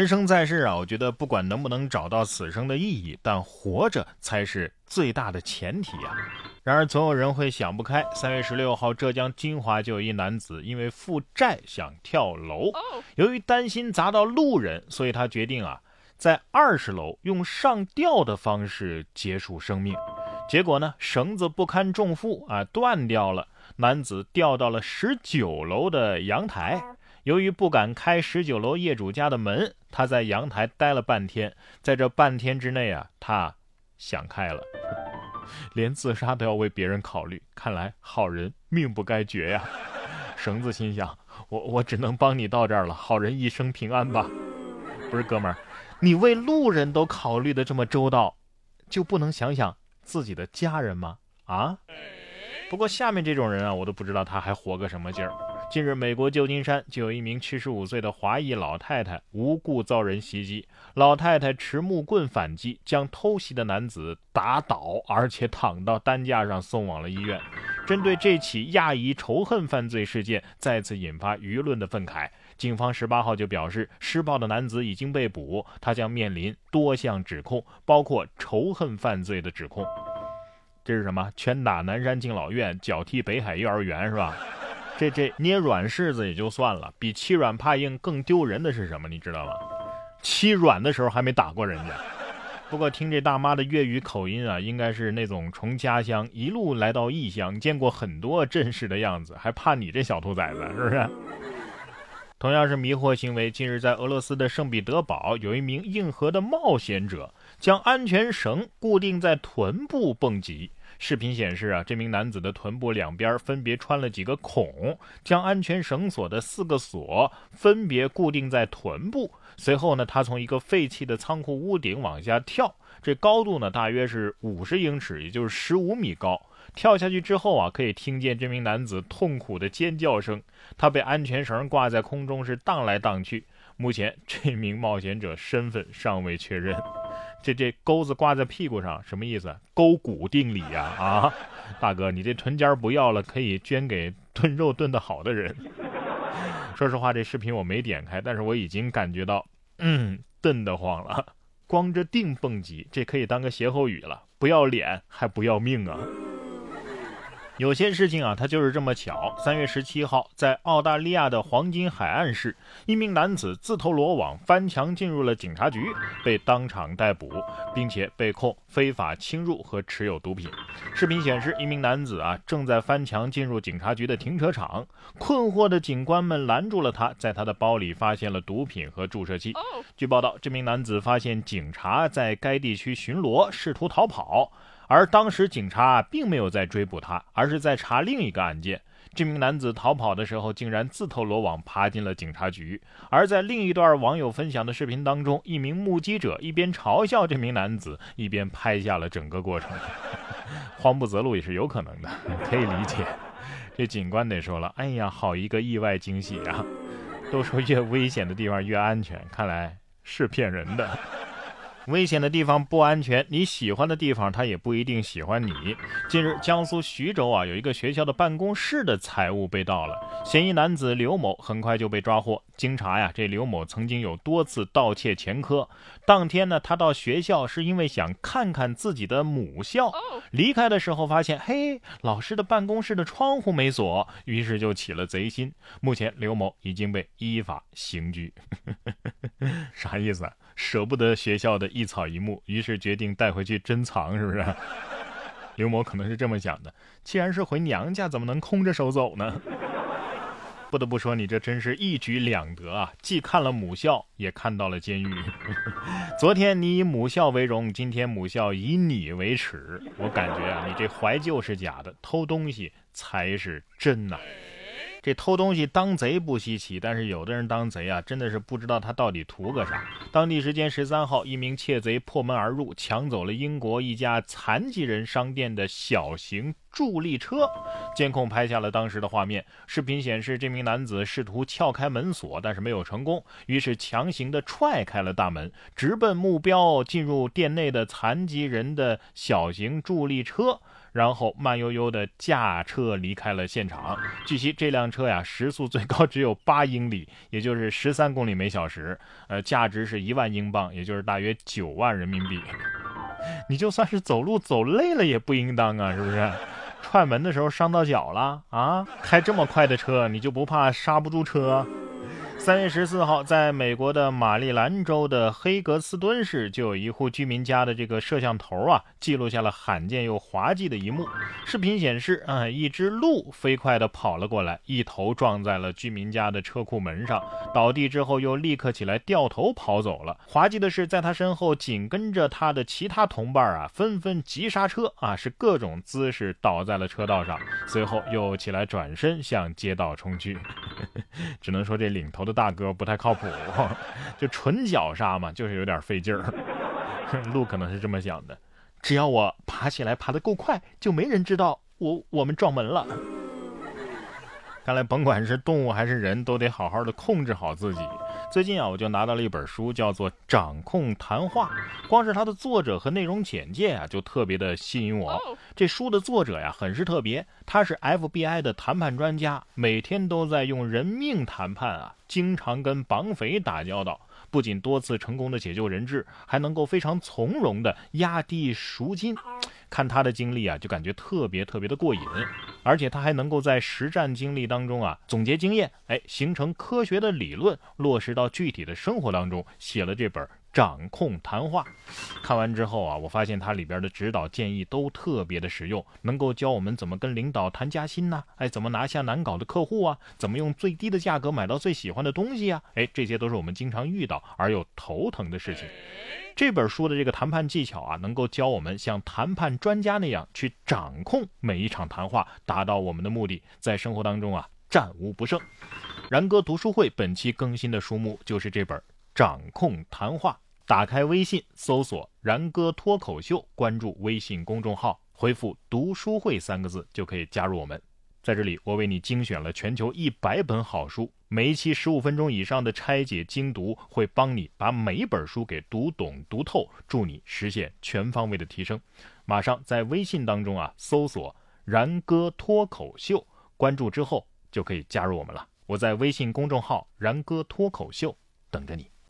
人生在世啊，我觉得不管能不能找到此生的意义，但活着才是最大的前提啊。然而，总有人会想不开。三月十六号，浙江金华就有一男子因为负债想跳楼，由于担心砸到路人，所以他决定啊，在二十楼用上吊的方式结束生命。结果呢，绳子不堪重负啊，断掉了。男子掉到了十九楼的阳台，由于不敢开十九楼业主家的门，他在阳台待了半天。在这半天之内啊，他想开了，连自杀都要为别人考虑。看来好人命不该绝呀！绳子心想：我我只能帮你到这儿了，好人一生平安吧。不是哥们儿，你为路人都考虑的这么周到，就不能想想？自己的家人吗？啊！不过下面这种人啊，我都不知道他还活个什么劲儿。近日，美国旧金山就有一名七十五岁的华裔老太太无故遭人袭击，老太太持木棍反击，将偷袭的男子打倒，而且躺到担架上送往了医院。针对这起亚裔仇恨犯罪事件，再次引发舆论的愤慨。警方十八号就表示，施暴的男子已经被捕，他将面临多项指控，包括仇恨犯罪的指控。这是什么？拳打南山敬老院，脚踢北海幼儿园，是吧？这这捏软柿子也就算了，比欺软怕硬更丢人的是什么？你知道吗？欺软的时候还没打过人家。不过听这大妈的粤语口音啊，应该是那种从家乡一路来到异乡，见过很多阵势的样子，还怕你这小兔崽子，是不是？同样是迷惑行为。近日，在俄罗斯的圣彼得堡，有一名硬核的冒险者将安全绳固定在臀部蹦极。视频显示啊，这名男子的臀部两边分别穿了几个孔，将安全绳索的四个锁分别固定在臀部。随后呢，他从一个废弃的仓库屋顶往下跳，这高度呢大约是五十英尺，也就是十五米高。跳下去之后啊，可以听见这名男子痛苦的尖叫声。他被安全绳挂在空中，是荡来荡去。目前，这名冒险者身份尚未确认。这这钩子挂在屁股上，什么意思？勾股定理呀！啊，大哥，你这臀尖不要了，可以捐给炖肉炖得好的人。说实话，这视频我没点开，但是我已经感觉到，嗯，炖得慌了。光着腚蹦极，这可以当个歇后语了。不要脸还不要命啊！有些事情啊，它就是这么巧。三月十七号，在澳大利亚的黄金海岸市，一名男子自投罗网，翻墙进入了警察局，被当场逮捕，并且被控非法侵入和持有毒品。视频显示，一名男子啊正在翻墙进入警察局的停车场，困惑的警官们拦住了他，在他的包里发现了毒品和注射器。据报道，这名男子发现警察在该地区巡逻，试图逃跑。而当时警察并没有在追捕他，而是在查另一个案件。这名男子逃跑的时候，竟然自投罗网，爬进了警察局。而在另一段网友分享的视频当中，一名目击者一边嘲笑这名男子，一边拍下了整个过程。慌不择路也是有可能的，可以理解。这警官得说了：“哎呀，好一个意外惊喜啊！都说越危险的地方越安全，看来是骗人的。”危险的地方不安全，你喜欢的地方他也不一定喜欢你。近日，江苏徐州啊，有一个学校的办公室的财物被盗了，嫌疑男子刘某很快就被抓获。经查呀，这刘某曾经有多次盗窃前科。当天呢，他到学校是因为想看看自己的母校，离开的时候发现，嘿，老师的办公室的窗户没锁，于是就起了贼心。目前，刘某已经被依法刑拘。啥意思？舍不得学校的一草一木，于是决定带回去珍藏，是不是？刘某可能是这么想的：既然是回娘家，怎么能空着手走呢？不得不说，你这真是一举两得啊！既看了母校，也看到了监狱。昨天你以母校为荣，今天母校以你为耻。我感觉啊，你这怀旧是假的，偷东西才是真呐。这偷东西当贼不稀奇，但是有的人当贼啊，真的是不知道他到底图个啥。当地时间十三号，一名窃贼破门而入，抢走了英国一家残疾人商店的小型助力车。监控拍下了当时的画面。视频显示，这名男子试图撬开门锁，但是没有成功，于是强行的踹开了大门，直奔目标进入店内的残疾人的小型助力车。然后慢悠悠地驾车离开了现场。据悉，这辆车呀，时速最高只有八英里，也就是十三公里每小时。呃，价值是一万英镑，也就是大约九万人民币。你就算是走路走累了，也不应当啊，是不是？踹门的时候伤到脚了啊？开这么快的车，你就不怕刹不住车？三月十四号，在美国的马里兰州的黑格斯敦市，就有一户居民家的这个摄像头啊，记录下了罕见又滑稽的一幕。视频显示，啊，一只鹿飞快地跑了过来，一头撞在了居民家的车库门上，倒地之后又立刻起来掉头跑走了。滑稽的是，在他身后紧跟着他的其他同伴啊，纷纷急刹车啊，是各种姿势倒在了车道上，随后又起来转身向街道冲去。只能说这领头的。大哥不太靠谱，就纯脚刹嘛，就是有点费劲儿。路可能是这么想的，只要我爬起来爬得够快，就没人知道我我们撞门了。看来甭管是动物还是人都得好好的控制好自己。最近啊，我就拿到了一本书，叫做《掌控谈话》。光是它的作者和内容简介啊，就特别的吸引我。这书的作者呀，很是特别，他是 FBI 的谈判专家，每天都在用人命谈判啊，经常跟绑匪打交道。不仅多次成功的解救人质，还能够非常从容的压低赎金。看他的经历啊，就感觉特别特别的过瘾，而且他还能够在实战经历当中啊总结经验，哎，形成科学的理论，落实到具体的生活当中，写了这本《掌控谈话》。看完之后啊，我发现它里边的指导建议都特别的实用，能够教我们怎么跟领导谈加薪呢？哎，怎么拿下难搞的客户啊？怎么用最低的价格买到最喜欢的东西啊？哎，这些都是我们经常遇到而又头疼的事情。这本书的这个谈判技巧啊，能够教我们像谈判专家那样去掌控每一场谈话，达到我们的目的，在生活当中啊战无不胜。然哥读书会本期更新的书目就是这本《掌控谈话》。打开微信，搜索“然哥脱口秀”，关注微信公众号，回复“读书会”三个字就可以加入我们。在这里，我为你精选了全球一百本好书。每一期十五分钟以上的拆解精读，会帮你把每一本书给读懂读透，助你实现全方位的提升。马上在微信当中啊，搜索“然哥脱口秀”，关注之后就可以加入我们了。我在微信公众号“然哥脱口秀”等着你。